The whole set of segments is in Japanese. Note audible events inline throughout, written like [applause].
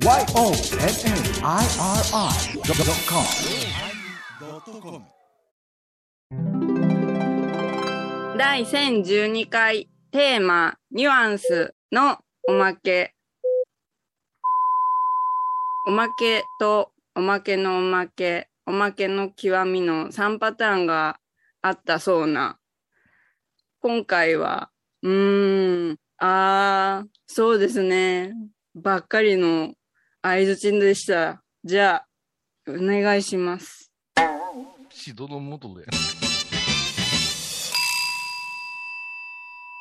YONNIRI.com 第1012回テーマニュアンスのおまけ。おまけとおまけのおまけ。おまけの極みの3パターンがあったそうな。今回はうーんあーそうですね。ばっかりの相づちでしたじゃあお願いしますシドの元で。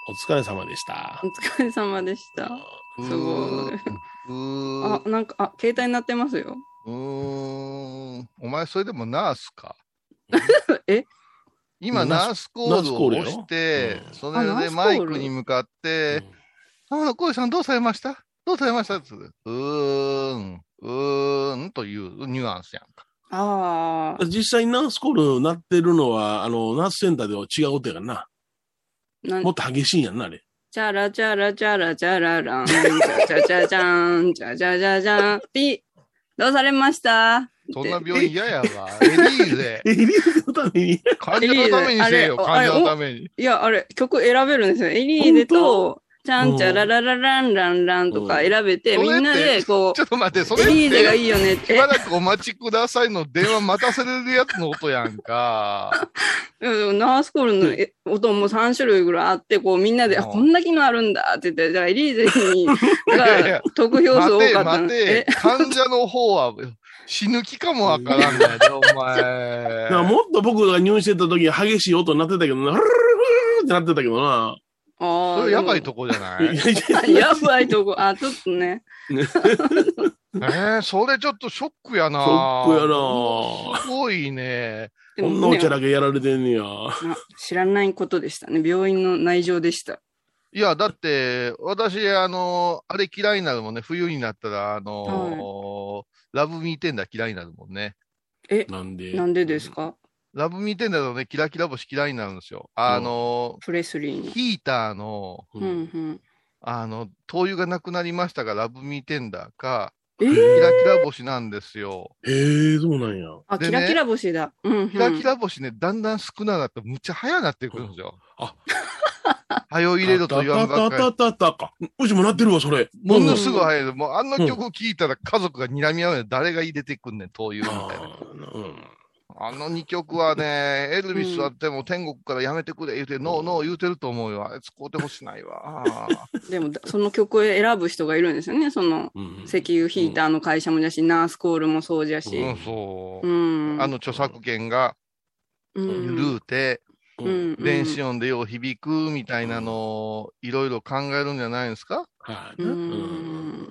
お疲れ様でしたお。疲れ様でしたすごい。あ、なんか、あ、携帯になってますよ。うーん。お前、それでもナースか？[laughs] え？今、ナースコールを押してう、んそれでマイクに向かって、あの、小井さんどうされました？どうされました？つうーん、うーんというニュアンスやんか。ああ、実際ナースコールなってるのは、あの、ナースセンターでは違う音やな。なん？もっと激しいんやんな、あれ。チャラチャラチャラチャララン、チャチャチャチャン、チャチャチャチャン、ピどうされました？そんな病院嫌やわ。エリーゼ。[laughs] エリーゼのために？患者のためにせえよ、患者のために。いや、あれ、曲選べるんですよ。エリーゼと、チャンチャラララランランランとか選べて、うんみんなで、こちょっと待って、そう、れエリーゼがいいよねってしば。らくお待ちくださいの電話待たせれるやつの音やんか。[laughs] うんナースコールのえ音も3種類ぐらいあって、こうみんなで、こんな機能あるんだって言って、じゃあエリーゼに、[laughs] が得票数多待てかったの待て、[laughs] 患者の方は死ぬ気かもわからんねんで、お前。もっと僕が入院してた時激しい音になってたけどな、フルルルルルってなってたけどな。ああ。それやばいとこじゃない？い [laughs] やばいとこ、あ、ちょっとね。[laughs] えー、それちょっとショックやなショックやなすごいね。でこんなおねちゃらけやられてんねや。あ知らないことでしたね。病院の内情でした。いや、だって、私、あの、あれ嫌いになるもんね。冬になったら、あのラブミーテンダー嫌いになるもんね。え、なんで？なんでですか？ラブミーテンダーのね、キラキラ星嫌いになるんですよ。あの、プレスリーの。ヒーターの、ううんんうん。あの、灯油がなくなりましたが、ラブミーテンダーか、えキラキラ星なんですよ。へえ、そうなんや。あ、キラキラ星だ。うんうん。キラキラ星ね、だんだん少なくなって、むっちゃ早なってくるんですよ。あ、[laughs] 早よ入れろと言わんばっかり。たたたたたか。うちもなってるわ、それ。ものすごい早い。もうあの曲聴いたら家族が睨み合うよ。誰が入れてくんねん、灯油みたいな。あの2曲はね、エルビスはでも天国からやめてくれ言うて、ノーノー言うてると思うよ。あいつ買うてほしないわ。[laughs] でも、その曲を選ぶ人がいるんですよね。その、うん石油ヒーターの会社もだし、ナースコールもそうじゃし。うん、そうう。ん。あの著作権がうん、ルーて、うんうん電子音でよう響くみたいなのをいろいろ考えるんじゃないですか？はい。うん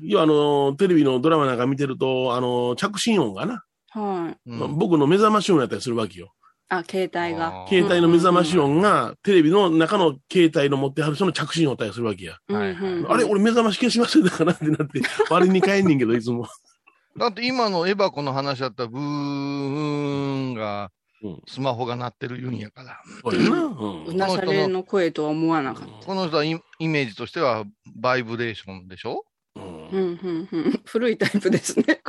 うんうん。いや、あの、テレビのドラマなんか見てると、あの、着信音がな、はい。うん僕の目覚まし音やったりするわけよ。あ、携帯が。あー携帯の目覚まし音が、テレビの中の携帯の持ってはる人の着信音やったりするわけや。はいはいあれ、俺目覚まし消し忘れたかなってなって、[laughs] 割に帰んねんけど、いつも。だって今のエバコの話だったらブーンがうんスマホが鳴ってる言うんやから。そうやな。うんうなされの声とは思わなかった。この人はイイメージとしてはバイブレーションでしょ、うんうんうんうん、[laughs] 古いタイプですね。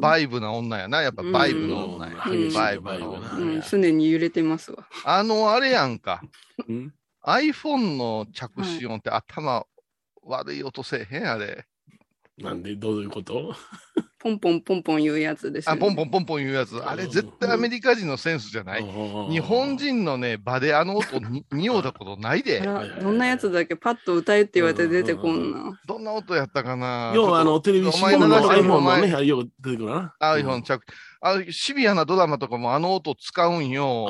バイブな女やな。やっぱバイブの女や。バイブの女。うん常に揺れてますわ。あの、あれやんか。うん iPhone の着信音って頭悪い音せえへんあれ。なんで、どういうこと？ポンポンポンポン言うやつですよあ、ね。ポンポンポンポン言うやつ。あれ絶対アメリカ人のセンスじゃない。日本人のね、場であの音に [laughs] 匂うたことないあで。らどんなやつだっけ？パッと歌えって言われて出てこんな。どんな音やったかな要は、あの、テレビお CM 前の iPhone のね、よく出てくるな。iPhone 着あシビアなドラマとかもあの音使うんよ。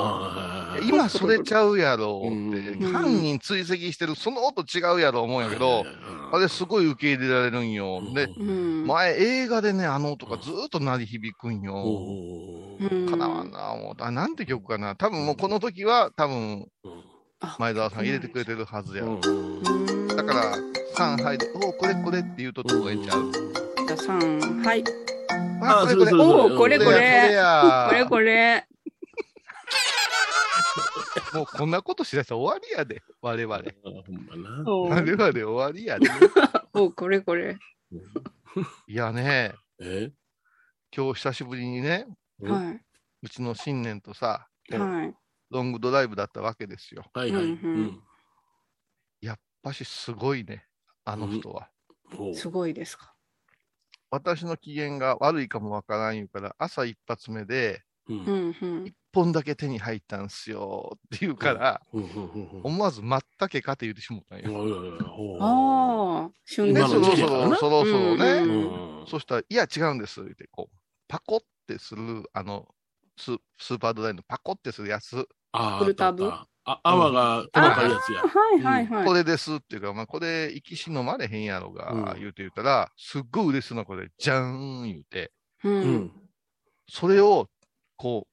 今それちゃうやろって、うん犯人追跡してる、その音違うやろ思うんやけど、あれすごい受け入れられるんよ。で、うん。前映画でね、あの音がずーっと鳴り響くんよ。かなわんな思うあ、なんて曲かな。多分もうこの時は多分あ前澤さん入れてくれてるはずや。だから、3杯で、おお、これこれって言うとどうええんちゃう。じゃあ3、はい。あ、これこれ。そうそうそうおーこれこれこれやこれこれ。[laughs] もうこんなことしだしたら終わりやで、我々。あほんまな。お我々終わりやで。[laughs] おこれこれ。いやね、え？今日久しぶりにね、うんはうちの新年とさ、い。はい。ロングドライブだったわけですよ。はいはい。ううんん。やっぱしすごいね、あの人は。すごいですか？私の機嫌が悪いかもわからん言うから、朝一発目で。一本だけ手に入ったんすよって言うから、思わずまったけかって言ってしもったんよ。ああ、旬で、今のそろそろ、そろそろね、うんうんそしたら、いや、違うんですって、こう、パコってする、あの、ススーパードライのパコってするやつ、あーフルタブ？あ泡が細かいやつや。はいはいはい。これですっていうか、まあ、これ、生きし飲まれへんやろが、うん言うて言ったら、すっごい嬉しそうなこれ、じゃーん言うて、う。うんん。それを、こ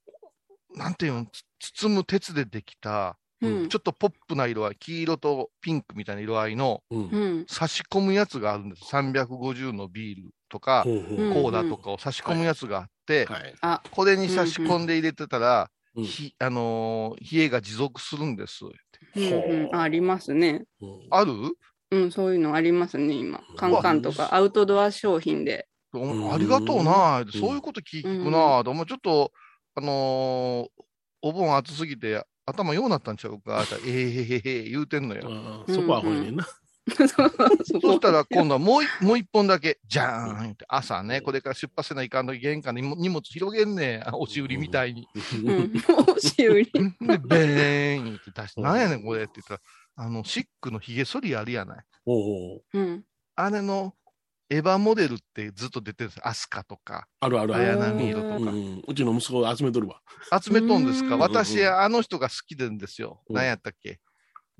う、なんていうの、つ包む鉄でできた、うんちょっとポップな色合い、黄色とピンクみたいな色合いの。差し込むやつがあるんです。350のビールとか、コーラとかを差し込むやつがあって、はい。あ、これに差し込んで入れてたら、うんひあのー冷えが持続するんです。うんうん。ありますね。うんある？うん、そういうのありますね、今。カンカンとか、アウトドア商品で。ありがとうな、そういうこと聞くな、でもちょっと、あのーお盆暑すぎて頭ようなったんちゃうか、えへへへ言うてんのよ。そこはほいねんな。[laughs] そしたら今度はもういもう一本だけ、じゃーんって朝ね、これから出発せないかんの玄関に荷物広げんねん、あ押し売りみたいに。うん。押し売り。[laughs] で、べーん言って出して、なんやねんこれって言ったら、あの、シックのヒゲ剃りあるやない。おうおううん。あれのエヴァモデルってずっと出てるんですよ。アスカとか、あるあるある。綾波色とか。うんうちの息子集めとるわ。集めとんですか？うん私、あの人が好きなんですよ。うん何やったっけ？うん秋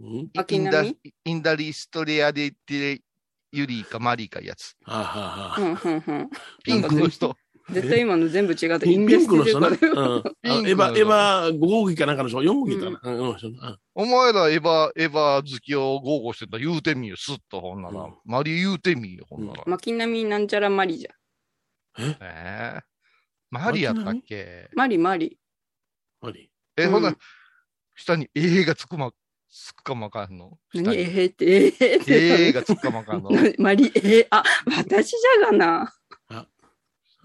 インダ波インダリストレアデテユリーかマリーかやつ。はあはあはあうん、うん、うん。ピンクの人。絶対今の全部違って、ピンピンクの人な？うん。エヴァ、エヴァ5号機かなんかの人、4号機かな？うんうんうんお前らエヴァ、エヴァ好きを豪語してたら言うてみよ、すっと、ほんなら。うんマリー言うてみよ、ほんなら。巻波なんちゃらマリじゃん。え？えマリやったっけ？マリマリ。マリえ、うんほな、下に A がつくま、つくかもわかんの？何？えへって、えへって。A がつくかもわかんの？マリ、えあ、私じゃがな。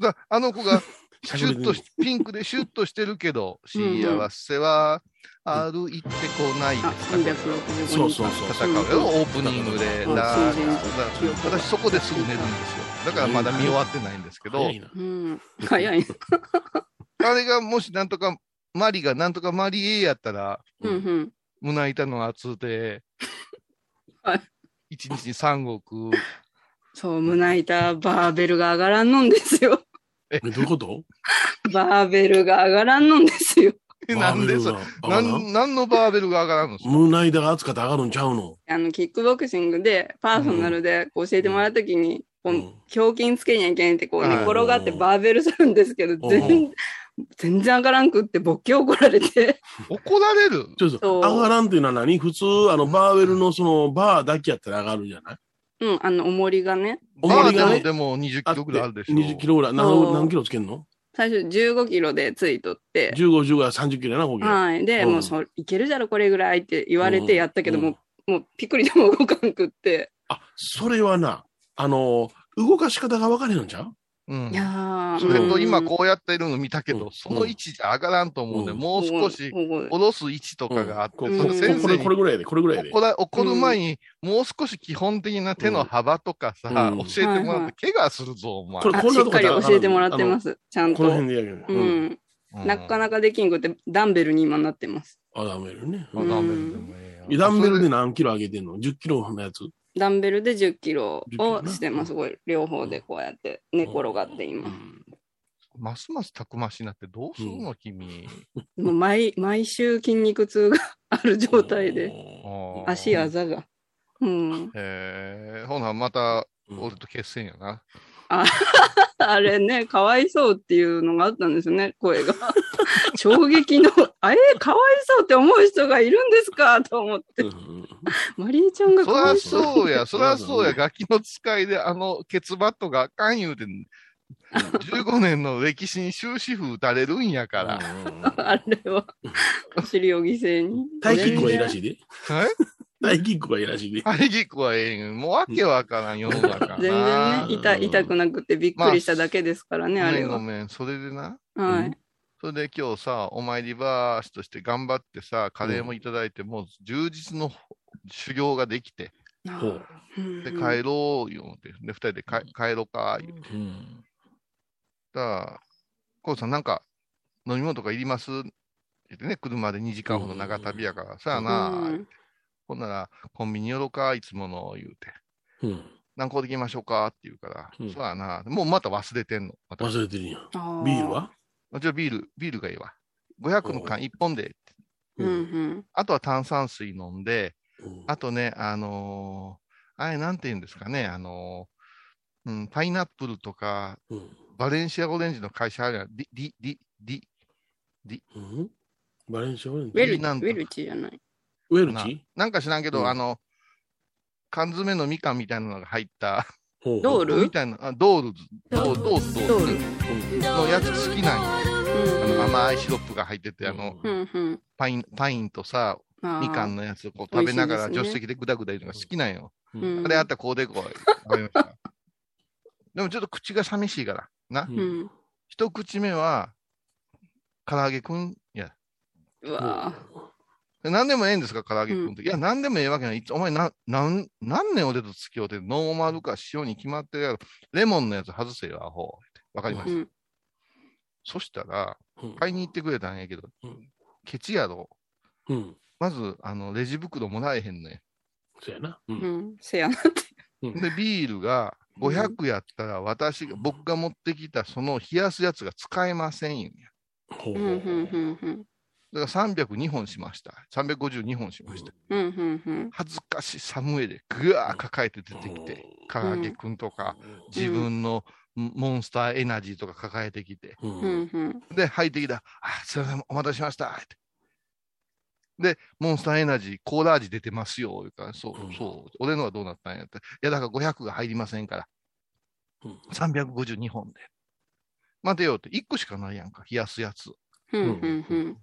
だあの子が、[laughs] シュッとし、ピンクでシュッとしてるけど、うんうん幸せは歩いてこないであ、すか、これ365日。そうそうそう。戦うよ、オープニングで。私そこですぐ寝るんですよ。だからまだ見終わってないんですけど早、いなうん。早い。[laughs] あれがもしなんとか、マリがなんとかマリエやったら、うんうん。胸板の厚ではい、一日に3億、そう、胸板バーベルが上がらんのんですよ。え、どういうこと？バーベルが上がらんのんですよ。なんでそ、バーベルがな上がらんん、なんのバーベルが上がらんの？ですか胸板が熱かったら上がるんちゃうの？あの、キックボクシングで、パーソナルでこう教えてもらうときに、こううん。胸筋つけにゃいけんって、こう寝はい。転がってバーベルするんですけど、うん全全然上がらんくって、ボッケ怒られて。[laughs] 怒られる？ちょっとそう上がらんっていうのは何？普通、あの、バーベルのその、バーだけやったら上がるじゃない？うん、あの、重りがね、重りがねもでも20キロぐらいあるでしょ。20キロぐらい。何何キロつけんの？最初15キロでついとって、?15、15は30キロやな、合計。はい。で、うんもうそ、いけるじゃろ、これぐらいって言われてやったけど、うんもう、もう、ピクリでも動かんくって。あ、それはな、あの、動かし方が分かれるんちゃう？うんいやー。それとうん今こうやってるの見たけど、うんその位置じゃ上がらんと思うんで、うんもう少し下ろす位置とかがあって、うんその先これ、生にこれぐらいやで、これぐらいやで。怒る前に、もう少し基本的な手の幅とかさ、うん教えてもらって、怪我するぞ、お前。あこれこんなとこしっかり教えてもらってます。す。ちゃんこのと。辺でやる。ううん。ん。なかなかできんくって、ダンベルに今なってます。あ、ダンベルね。あダンベルでもええダンベルで何キロ上げてんの ?10 キロのやつ？ダンベルで10キロ10キロなをしてます。これ、両方でこうやって寝転がって今。ますますたくましいなってどうするの、君。もう毎、毎週筋肉痛がある状態で、足あざが。うん。へえほな、また、うん俺と決戦やな。[laughs] あれね、かわいそうっていうのがあったんですよね、声が。[laughs] 衝撃の、あれ、かわいそうって思う人がいるんですかと思って。マリーちゃんがそらかわいそう。そうや、そらそうや、うんガキの使いであのケツバットがあかん言うてん、[laughs] 15年の歴史に終止符打たれるんやから。[laughs] あれは、お尻を犠牲に。タイキックはいいらしいで。はいタイキックはいいらしいで。ハイギックはええんもうわけわからん世の中な。全然ね、痛痛くなくてびっくりしただけですからね、あごめれは。んごめん。それでな。はい。それで今日さ、お参りバースとして頑張ってさ、カレーもいただいて、もう充実の修行ができて、ほう。うんで、帰ろうよって、で、二人でか帰ろうか、言うて。うん。だから、コウさんなんか飲み物とかいります？って言ってね、車で2時間ほど長旅やから、さあな、うんほんなら、コンビニ寄ろうか、いつもの、言うて。うん。何個できましょうか？って言うから、うんそうやな、もうまた忘れてんの。また忘れてるんや。あビールは？じゃあビール、ビールがいいわ。500の缶1本で。うんうん。あとは炭酸水飲んで、うんあとね、あのーあれなんて言うんですかね、あのーうん、パイナップルとか、うん。バレンシアオレンジの会社あるやん。ディ、ディ、ディ、ディ、うんバレンシアオレンジ？ウェル、ウなんとェルチじゃない。なウェルチ？なんか知らんけど、うんあの、缶詰のみかんみたいなのが入った、ドール？みたいな、あドール。ズ、ドール、ドール、のやつ好きなんよ。あうん。の甘いシロップが入ってて、あの。パイン、パインとさ、みかんのやつをこう食べながら助手席でぐだぐだ言うのが好きなんよ。うん。あれあったらこうでこい。わかりました。でもちょっと口が寂しいから、な。一口目は、唐揚げくん、いや、うわ何でもええんですか、唐揚げくんって。いや、何でもええわけない。いつお前な、なん、何年俺と付き合うて、ノーマルか塩に決まってるやろ。レモンのやつ外せよ、アホ。わかりました。うん。そしたら、うん買いに行ってくれたんやけど、うんケチやろ。うん。まず、あの、レジ袋もらえへんねそうやな。う。うんん。せやなって。ん。で、ビールが500やったら、私が、僕が持ってきたその冷やすやつが使えませんよ。ほううんうんう。だから302本しました。352本しました。うんうんうん。恥ずかしい寒いで、ぐわー抱えて出てきて、唐揚げくんとか、自分のモンスターエナジーとか抱えてきて。で、入ってきた。あ、すいません、お待たせしました。ってで、モンスターエナジー、コーラ味出てますよ。言うから、そううん、そう。俺のはどうなったんやって。いや、だから500が入りませんから。うん352本で。待てよって、1個しかないやんか、冷やすやつ。うんうんうん。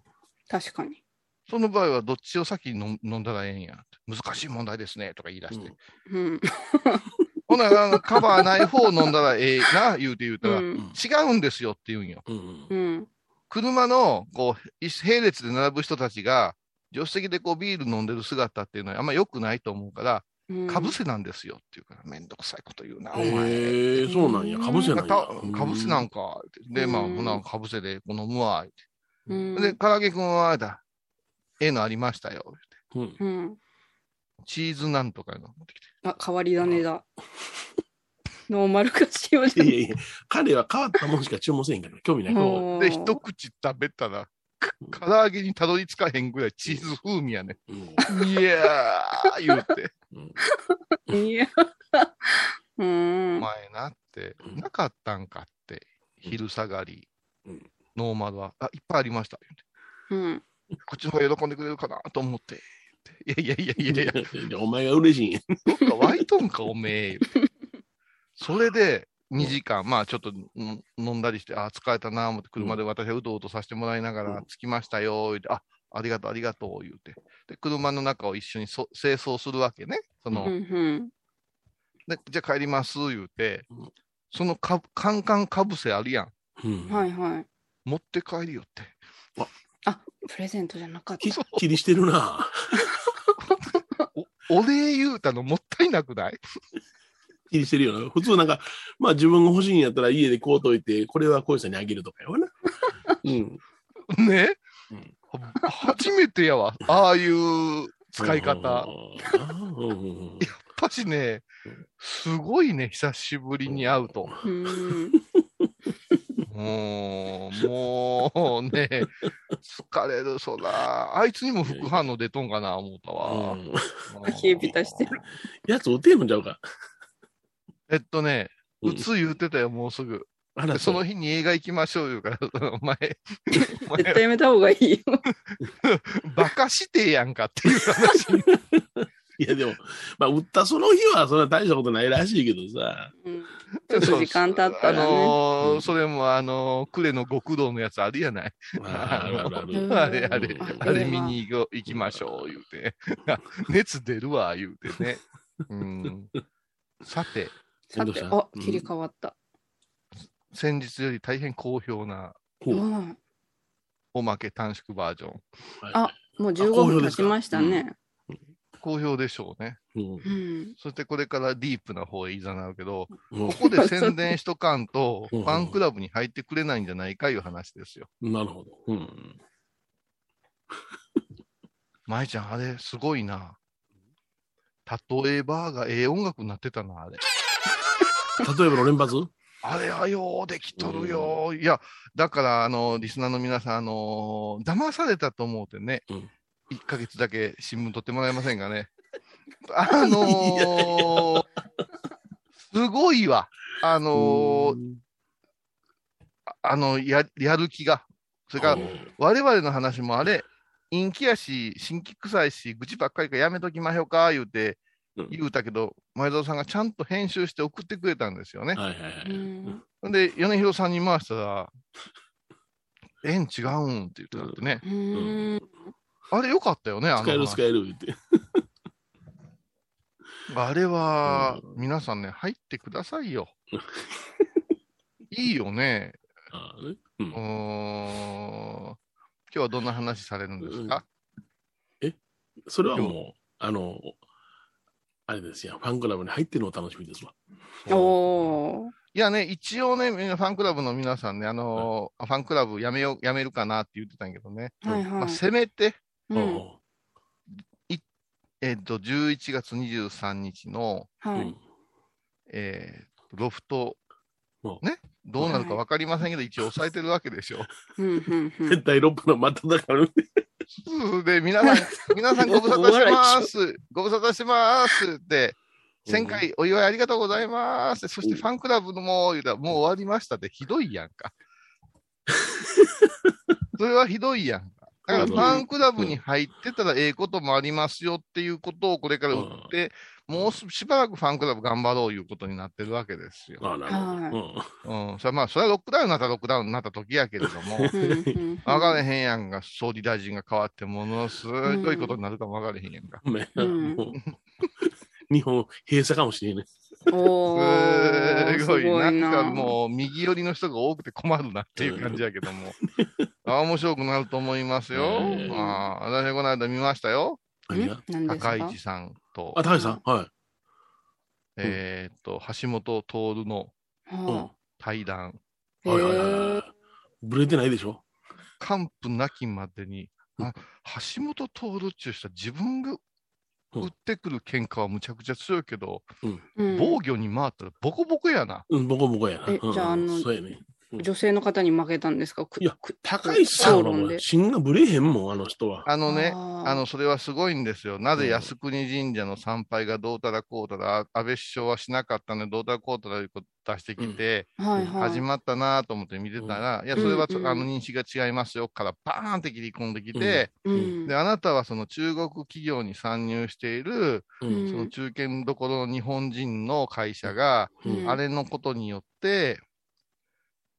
確かに。その場合は、どっちを先に飲飲んだらええんやって。難しい問題ですね、とか言い出して。うん。[laughs] ほな、カバーない方を飲んだらええな、言うて言うたら、うん違うんですよって言うんよ。うん。うん。車の、こう、一並列で並ぶ人たちが、助手席でこうビール飲んでる姿っていうのはあんま良くないと思うから、うん。かぶせなんですよっていうから、めんどくさいこと言うな、お前。へえ、そうなんや。かぶせなんや。かかぶせなんか。で、まあ、うんほな、かぶせで飲むわ。ってうん。で、唐揚げくんは、あれだ、ええのありましたよ。うん。うん。チーズなんとかいうの持ってきて。あ、変わり種だ。ノーマルか塩じゃいやいやいや、彼は変わったもんしか注文せんから、興味ない。ん。で、一口食べたら、唐揚げにたどり着かへんぐらいチーズ風味やね。うんいやー、言うて。いや。うん。前なってう、んなかったんかって、昼下がり、うんノーマルは、あ、いっぱいありました。言うてうん。こっちの方が喜んでくれるかなと思って。言うていやいやいやいやいや、[laughs] お前が嬉しいんや。どっか湧いとんか、おめえ。それで、2時間、まあちょっとん飲んだりして、あ、疲れたな、思って、車で私はうとうとさせてもらいながら、うん着きましたよ、言うて、あ、ありがとう、ありがとう、言うて。で、車の中を一緒にそ清掃するわけね。その。でじゃあ帰ります、言うてうん、そのかカンカンかぶせあるやん。はいはい。持って帰りよって。あ、プレゼントじゃなかっきった。ちりしてるな。[laughs] お礼言うたのもったいなくない？きっちりしてるよな。普通なんか、まあ自分が欲しいんやったら家でこうといて、これは小石さんにあげるとかやわな。うん。ね、うん初めてやわ。ああいう使い方。やっうんうんうんぱしね、すごいね、久しぶりに会うと。うん。もう、もうね、疲れる、そら。あいつにも副反応出とんかな、思ったわ。うん冷えピタしてる。やつ打てんのちゃうか。えっとね、うつ言うてたよ、もうすぐ。あら、でその日に映画行きましょう言うから、お前、お [laughs] 前絶対やめた方がいいよ。バカしてやんかっていう話に。いやでも、まあ、打ったその日はそんな大したことないらしいけどさ、うんちょっと時間経ったらね。あのーうんそれもあのー呉の極道のやつあるやない？あ [laughs] れあれ、うんあれ見に行こう行きましょう、言うて。[laughs] 熱出るわ、言うてね。うん、さて、さて、あ、切り替わった。先日より大変好評なおまけ短縮バージョン。あもう好15評ですか分経ちましたね。好評でしょうね。うんうん。そしてこれからディープな方へいざなうけど、うんここで宣伝しとかんと、[laughs] うんファンクラブに入ってくれないんじゃないかいう話ですよ。なるほど。うん。[laughs] 舞ちゃん、あれ、すごいな。例えばがええ音楽になってたな、あれ。例えばの連発？あれはようできとるよ。いや、だから、あの、リスナーの皆さん、あの騙されたと思うてね、うん1ヶ月だけ新聞取ってもらえませんかね。[laughs] あのーすごいわ。あのーうんあの、や、やる気が。それから、我々の話もあれ、陰気やし、新規臭いし、愚痴ばっかりかやめときましょうか、言うて、うん言うたけど、前澤さんがちゃんと編集して送ってくれたんですよね。はいはいはい。うんほんで、米広さんに回したら、[laughs] えん違うんって言ってたってね。うん。あれよかったよね、あの使える話使えるって。[laughs] あれは、うん皆さんね、入ってくださいよ。[laughs] いいよね。ああねうん。今日はどんな話されるんですか、それはもう、あの、あれですよ、ファンクラブに入ってるのを楽しみですわ。おー。いやね、一応ね、ファンクラブの皆さんね、あのーファンクラブやめよう、やめるかなって言ってたんやけどね。はいまあ、はい。せめて、うん。うんえっと、11月23日の、はい。うんえーロフトうん、ね、どうなるか分かりませんけど、一応抑えてるわけでしょ。[laughs] うんうんうん絶対6分の真っ只中に。で、皆さん、皆さんご無沙汰します。[laughs] ご無沙汰しますって、1000回お祝いありがとうございます。そしてファンクラブのもう言うたらもう終わりましたってひどいやんか。[laughs] それはひどいやんか。だからファンクラブに入ってたらええこともありますよっていうことをこれから売って、もうしばらくファンクラブ頑張ろういうことになってるわけですよ。ああ、なるほど。うん。それはまあ、それはロックダウンになったらロックダウンになった時やけれども、[laughs] 分かれへんやんが、総理大臣が変わって、ものすごいことになるかも分かれへんやんか。[laughs] [laughs] 日本閉鎖かもしれんね。おー。すごい、なんかう。もう、右寄りの人が多くて困るなっていう感じやけども。[laughs] あ面白くなると思いますよ。うんああ私はこの間見ましたよ。何が？何ですか？高市さんとあ、、高橋さん？はい。えーっと、橋本徹のは対談。あはいはいはい。ぶれてないでしょ？完膚なきまでに、あ橋本徹っちゅう人は自分が打ってくる喧嘩はむちゃくちゃ強いけど、うん防御に回ったらボコボコやな。うん、ボコボコやな。えうんじゃああのそうやね。女性の方に負けたんですか？くいやく高市さんは討論で。芯がぶれへんもん、あの人は。あのね、あの、それはすごいんですよ。なぜうん靖国神社の参拝がどうたらこうたら、安倍首相はしなかったので、どうたらこうたらいうこと出してきて。始まったなと思って見てたら、いや、それは、うん。うん。あの認識が違いますよから、バーンって切り込んできて、うん。で、あなたはその中国企業に参入している。その中堅どころの日本人の会社が、うん。あれのことによって、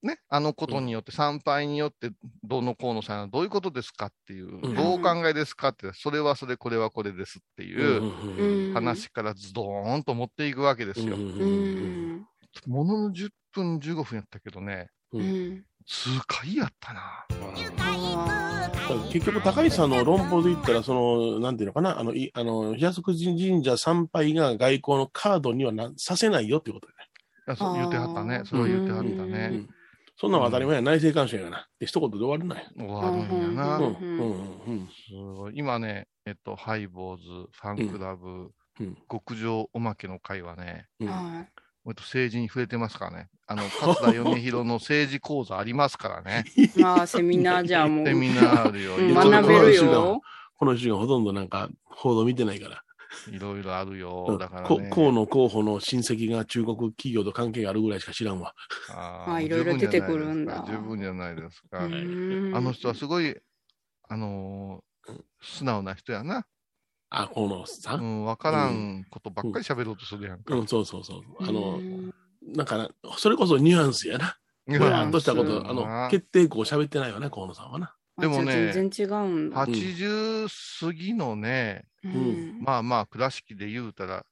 ね、あのことによって、参拝によって、どうのこうのさんはどういうことですかっていう、うんどうお考えですかって、それはそれ、これはこれですっていううん話からズドーンと持っていくわけですよ。うん。ものの10分、15分やったけどね、ううんん。痛快やったな。あ結局、高市さんの論法で言ったら、その、なんていうのかな、あの、いあの、東国神社参拝が外交のカードにはなさせないよっていうことだね。言ってはったね。それは言ってはったうねん。そんなの当たり前や、内政干渉やな。で、一言で終わるない。終わるんやな。ううんん、うん、うん。すごい今ね、えっと、ハイボーズ、ファンクラブ、うん極上おまけの会はね、と政治に触れてますからね。あの、勝田米広の政治講座ありますからね。[laughs] まあ、セミナーじゃあもうセミナーあるよ。学べるよ。この週がほとんどなんか報道見てないから。いろいろあるうよ。んだからね。こ河野候補の親戚が中国企業と関係があるぐらいしか知らんわ。ああいろいろ出てくるんだ十分じゃないですか。あの人はすごい、あのー素直な人やな。あ、河野さ。うんん、わからんことばっかり喋ろうとするやんか。うん、そうそうそう。あのう、んなんかな、それこそニュアンスやな。ニぼやっとしたこと、あうんの、決定校喋ってないわね、河野さんはな。でもねあじゃあ全然違うんだ。80過ぎのね、うんまあまあ、倉敷で言うたら、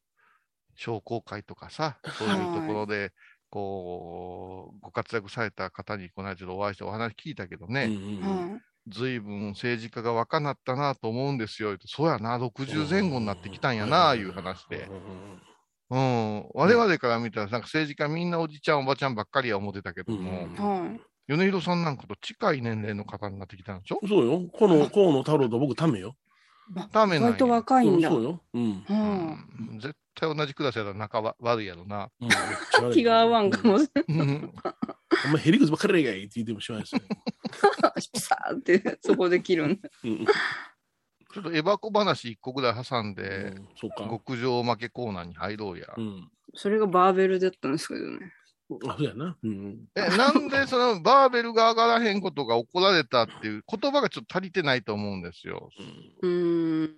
商工会とかさ、そういうところで、こう、ご活躍された方にこの間ちょっとお会いしてお話聞いたけどうんね、ずいぶん政治家が若なったなと思うんですよ。そうやな、60前後になってきたんやな、いう話で。うん。我々から見たら、なんか政治家みんなおじちゃん、おばちゃんばっかりは思ってたけども。米広さんなんかと近い年齢の方になってきたんでしょ？そうよ。この河野太郎と僕ためよ。ダメなんや割と若いんだ。そうよ。うん。うはん絶対同じクラスやったら仲は悪いやろな。うん [laughs] あ気が合わんかもしれうんお前、へりくつばっかりやがいって言ってもしまいですよ。ない。[laughs] さーってそこで切るんだ。うん。ちょっとエバコ話一個ぐらい挟んで、うんそうか。極上負けコーナーに入ろうや。うん。それがバーベルだったんですけどね。あ、そうやな。うん。え、なんでそのバーベルが上がらへんことが怒られたっていう言葉がちょっと足りてないと思うんですよ。うーん。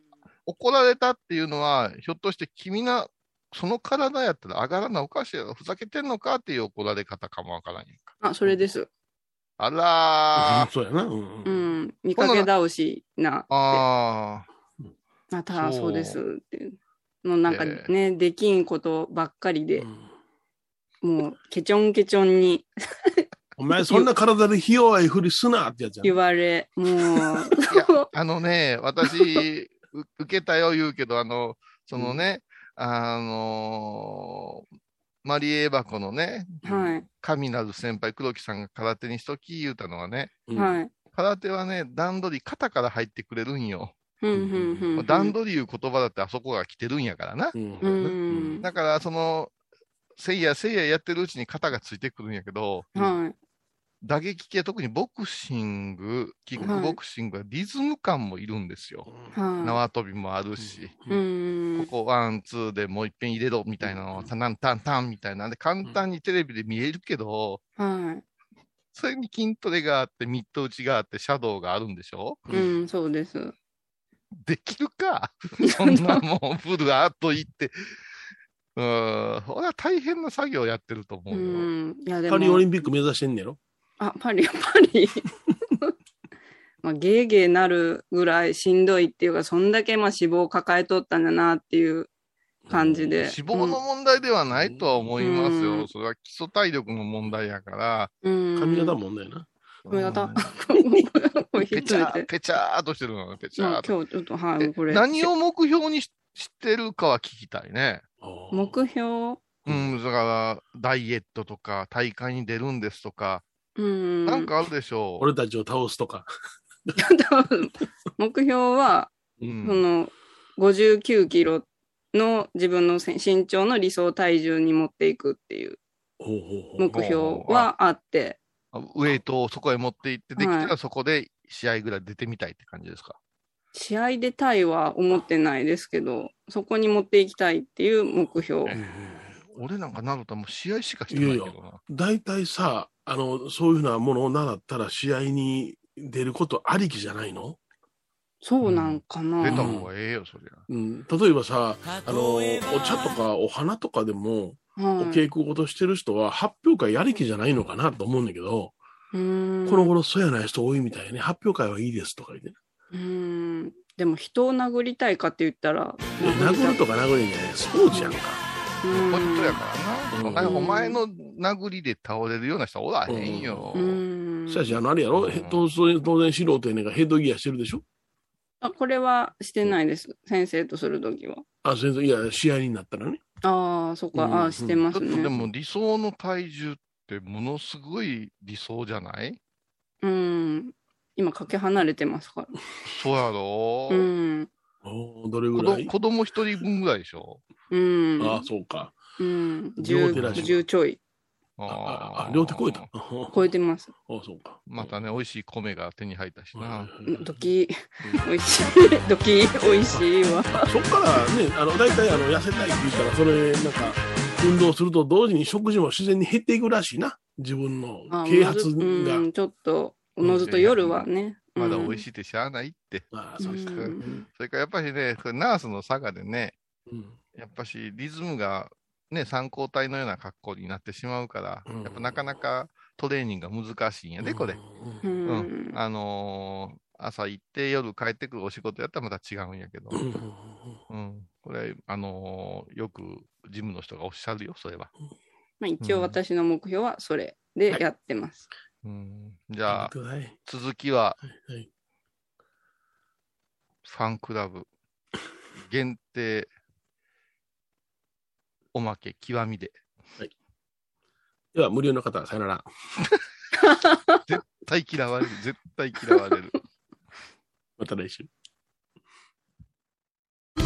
怒られたっていうのは、ひょっとして君な、その体やったら上がらなおかしいやろ。ふざけてんのかっていう怒られ方かもわからんやんか。あ、それです。あらー。そうやな。うん。見かけ倒しなって。ああ、たそうそうですっていう。のなんかえね、できんことばっかりでう、んもうケチョンケチョンに [laughs] お前、そんな体でひ弱いふりすなってやつや言な。われ、もう、あのね、私、う受けたよ言うけど、あの、そのね、あのーマリエバコのね、はい、神なる先輩、黒木さんが空手にしとき言うたのはね、うんはい。空手はね、段取り、型から入ってくれるんよ。段取りいう言葉だってあそこが来てるんやからな。うんうんだから、その、せいやせいややってるうちに型がついてくるんやけど、はい。打撃系、特にボクシング、キックボクシングはリズム感もいるんですよ。は縄跳びもあるし、い。うん。ここワン、ツーでもう一遍入れろみたいなのを、タナンタンタンみたいなんで、簡単にテレビで見えるけど、はそれに筋トレがあって、ミット打ちがあって、シャドウがあるんでしょ？い。うん、そうです。できるか？[laughs] そんなもん、フルアート行って。うーん、ほら大変な作業やってると思ううよ。ん。いや、でパリオリも、ンピック目指してんねやろ？あ、パリ、パリ。[laughs] まあ、ゲーゲーなるぐらいしんどいっていうか、そんだけまあ脂肪を抱えとったんだなっていう感じで。脂肪の問題ではないとは思いますよ。うんそれは基礎体力の問題やから。うん。髪型問題な。髪型？ペチャー。ペチャーっとしてるのね、ペチャまあーっと。今日ちょっと、はい、えこれ。何を目標にししてるかは聞きたいね。目標？うん、だから、ダイエットとか、大会に出るんですとか、うん。なんかあるでしょう。俺たちを倒すとか。[laughs] 目標は、うんその、59キロの自分のせ身長の理想体重に持っていくっていう目標はあって、ウエイトをそこへ持って行って、できたはらそこで試合ぐらい出てみたいって感じですか？試合出たいは思ってないですけど、そこに持っていきたいっていう目標。俺なんかなるともう試合しかしてないけどな。大体さ、あの、そういうふうなものを習ったら試合に出ることありきじゃないの？そうなんかな。出た方がええよ、そりゃ。うん。例えばさ、あの、お茶とかお花とかでも、おはい稽古事してる人は発表会やりきじゃないのかなと思うんだけど、うーんこの頃そうやない人多いみたいね。発表会はいいですとか言って。うーんでも人を殴りたいかって言ったら、え殴るとか殴るんじゃないスポーツやんか。ポイントやからな。お前の殴りで倒れるような人はおらへんよ。うーんしかし、あの、あれやろ、へ当然、当然素人やねんがヘッドギアしてるでしょ？あ、これはしてないです。先生とするときは。あ、全然、いや、試合になったらね。ああ、そっか、うんああ、してますね。でも理想の体重ってものすごい理想じゃない？うん。今、かけ離れてますから。そうやろ、うん。おーどれぐ子らい？供子供一人分ぐらいでしょ？うん。あそうか。うん。10両手らしい10ちょい。あああ、両手超えた？ああ超えてます。そうか。またね、美味しい米が手に入ったしな。ドキ、美味しい。[laughs] ドキ、美味しいわ。そっからね、あの、大体、あの、痩せたいって言ったら、それ、なんか、運動すると同時に食事も自然に減っていくらしいな。自分のあ啓発が。うん、ちょっと、おのずと夜はね。まだ美味い。しいってしゃあないって。ああ、そうですか。うんそれからやっぱりね、ナースの差がでね、うんやっぱしリズムがね、参考体のような格好になってしまうから、うんやっぱなかなかトレーニングが難しいんやで、これ。あのー朝行って夜帰ってくるお仕事やったらまた違うんやけど、うんうん。これ、あのーよくジムの人がおっしゃるよ、それは。まあ、一応私の目標はそれでやってます。うん。じゃあ、はい続きは、はいファンクラブ [laughs] 限定おまけ極みで。では、無料の方、さよなら。[laughs] 絶対嫌われる。絶対嫌われる。[laughs] また来週。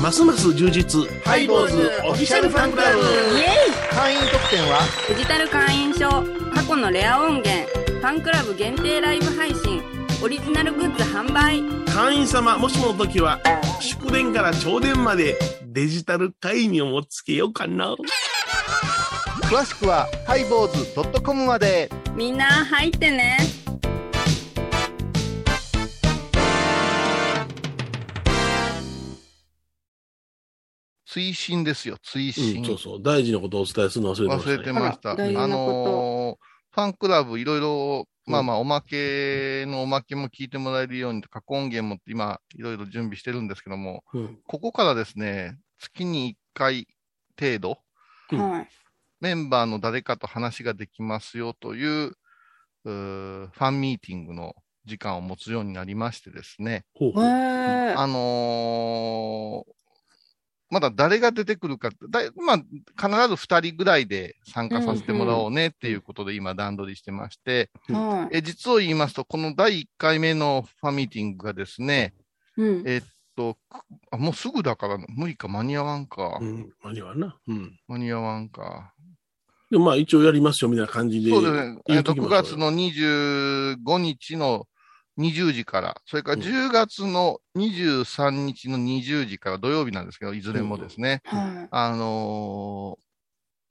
ますます充実。ハイボーズオフィシャルファンクラブ。イエ会員特典は？イデジタル会員証、過去のレア音源、ファンクラブ限定ライブ配信、オリジナルグッズ販売。会員様、もしもの時は、祝電から朝電までデジタル会員をもつけようかな。詳しくは、ハイボーズ .com まで。みんな入ってね。追伸ですよ、追う伸。ん、そうそう。大事なことをお伝えするの忘れてました、ね。忘れてました。あのーファンクラブいろいろ、うん。まあまあ、おまけのおまけも聞いてもらえるように、過去音源も今、いろいろ準備してるんですけども、うん。ここからですね、月に1回程度。メンバーの誰かと話ができますよという、ファンミーティングの時間を持つようになりましてですね、あのーまだ誰が出てくるか、だいまあ、必ず2人ぐらいで参加させてもらおうねっていうことで今段取りしてまして、はい。え実を言いますと、この第1回目のファンミーティングがですね、うん。えっと、くあもうすぐだから無理か、間に合わんか、うん。間に合わんな。うん。間に合わんか。でもまあ一応やりますよみたいな感じで。そうですね。えっと、9言うときましょう月の25日の20時から、それからうん。10月の23日の20時から土曜日なんですけど、いずれもですね、はい。あのー、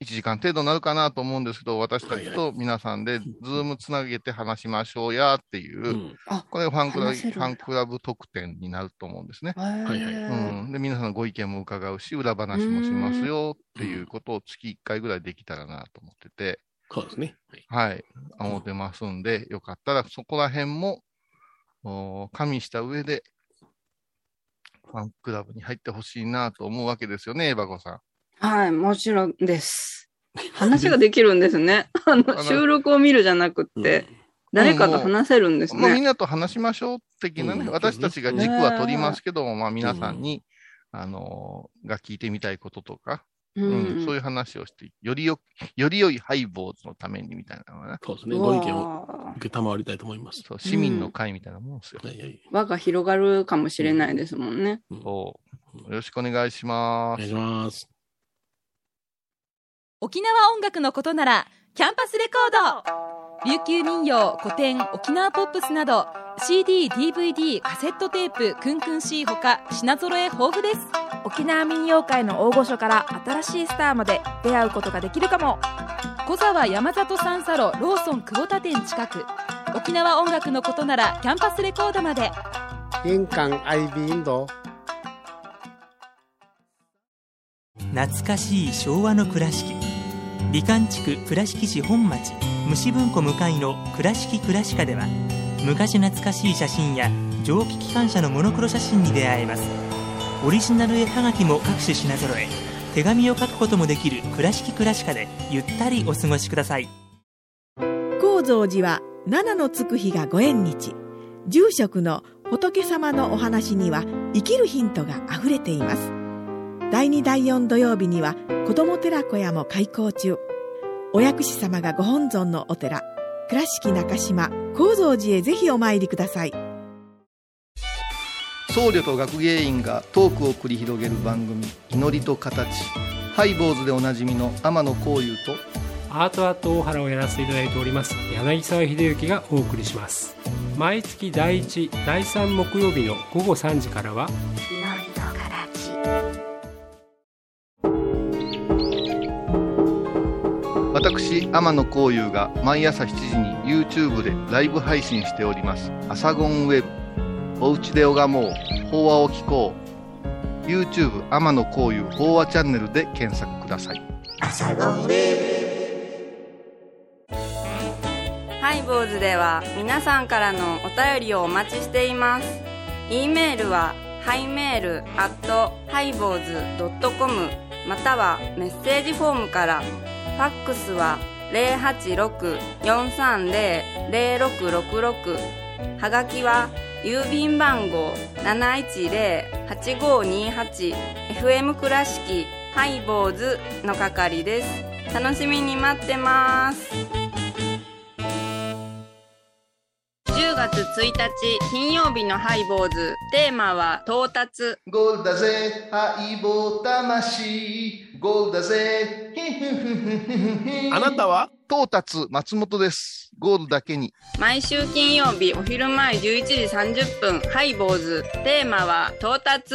1時間程度になるかなと思うんですけど、私たちと皆さんで、ズームつなげて話しましょうやっていう、うん。あ、これがファンクラブ、ファンクラブ特典になると思うんですね。はいはいうん。で、皆さんのご意見も伺うし、裏話もしますよっていうことを月1回ぐらいできたらなと思ってて、そうですね。はい。はい、思ってますんで、よかったらそこら辺も、お加味した上で、ファンクラブに入ってほしいなと思うわけですよね、エバコさん。はい、もちろんです。[laughs] 話ができるんですね。[laughs] あの、の収録を見るじゃなくって、誰かと話せるんですまあ、みんね。なと話しましょう的なね、うん私たちが軸は取りますけども、まあ皆さんに、あのーが聞いてみたいこととか、ううんん。そういう話をして、よりよ、より良いハイボーズのためにみたいなのがね、そうですね。ご意見をわあ受けたまわりたいと思います。そう市民の会みたいなもんですよ。輪が広がるかもしれないですもんね。うんそう。よろしくお願いしますお願い。します。沖縄音楽のことならキャンパスレコード琉球民謡古典沖縄ポップスなど CD、DVD、カセットテープクンクン C ほか品揃え豊富です。沖縄民謡界の大御所から新しいスターまで出会うことができるかも。小沢山里三佐路ローソン久保田店近く。沖縄音楽のことならキャンパスレコードまで。印港 IB 印度懐かしい昭和の倉敷。美観地区倉敷市本町虫文庫向かいの「倉敷倉歯科」では昔懐かしい写真や蒸気機関車のモノクロ写真に出会えます。オリジナル絵はがきも各種品揃え手紙を書くこともできる「倉敷倉歯科」でゆったりお過ごしください。高蔵寺は七のつく日がご縁日。住職の仏様のお話には生きるヒントがあふれています。第2第4土曜日には子ども寺小屋も開校中。お薬師様がご本尊のお寺。倉敷中島・高蔵寺へぜひお参りください。僧侶と学芸員がトークを繰り広げる番組「祈りと形」ハイボーズでおなじみの天野幸雄とアートアート大原をやらせていただいております柳沢秀幸がお送りします。毎月第1第3木曜日の午後3時からは私、天野幸雄が毎朝7時に YouTube でライブ配信しております。アサゴンウェブ。おうちで拝もう。法話を聞こう。YouTube 天野幸雄法話チャンネルで検索ください。拝、ボーズでは皆さんからのお便りをお待ちしています。e メールはハイメールアットハイボーズドットコムまたはメッセージフォームから。ファックスは086-430-0666はがきは郵便番号 710-8528FM 倉敷拝、ボーズの係です。楽しみに待ってます。10月1日金曜日のハイボーズ。テーマは到達。ゴールだぜ。相棒魂。ゴールだぜ。あなたは？到達松本です。ゴールだけに。毎週金曜日お昼前11時30分ハイボーズ。テーマは到達